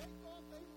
They thought they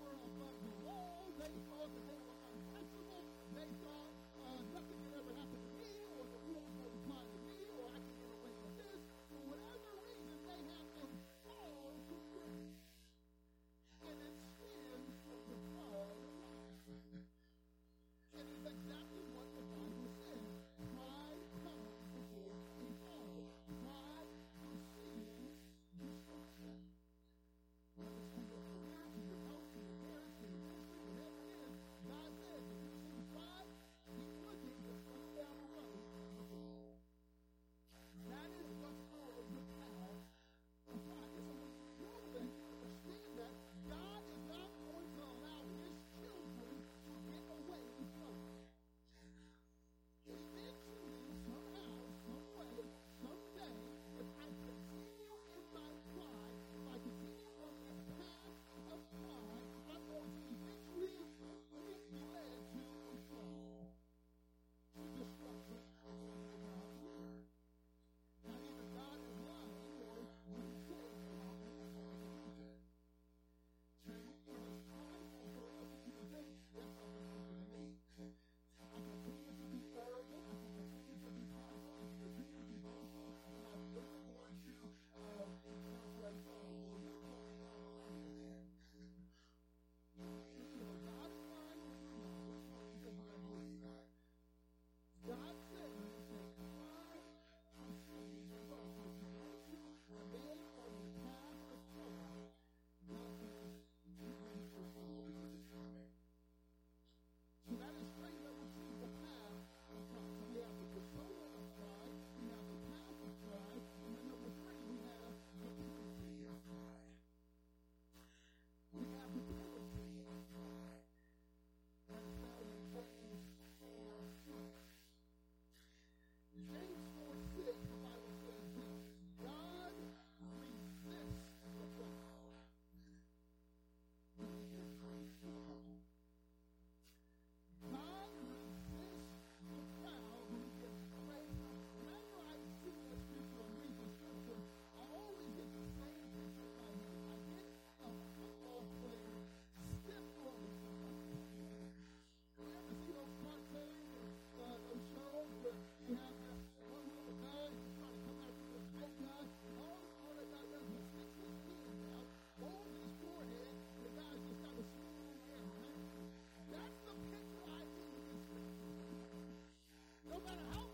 want to help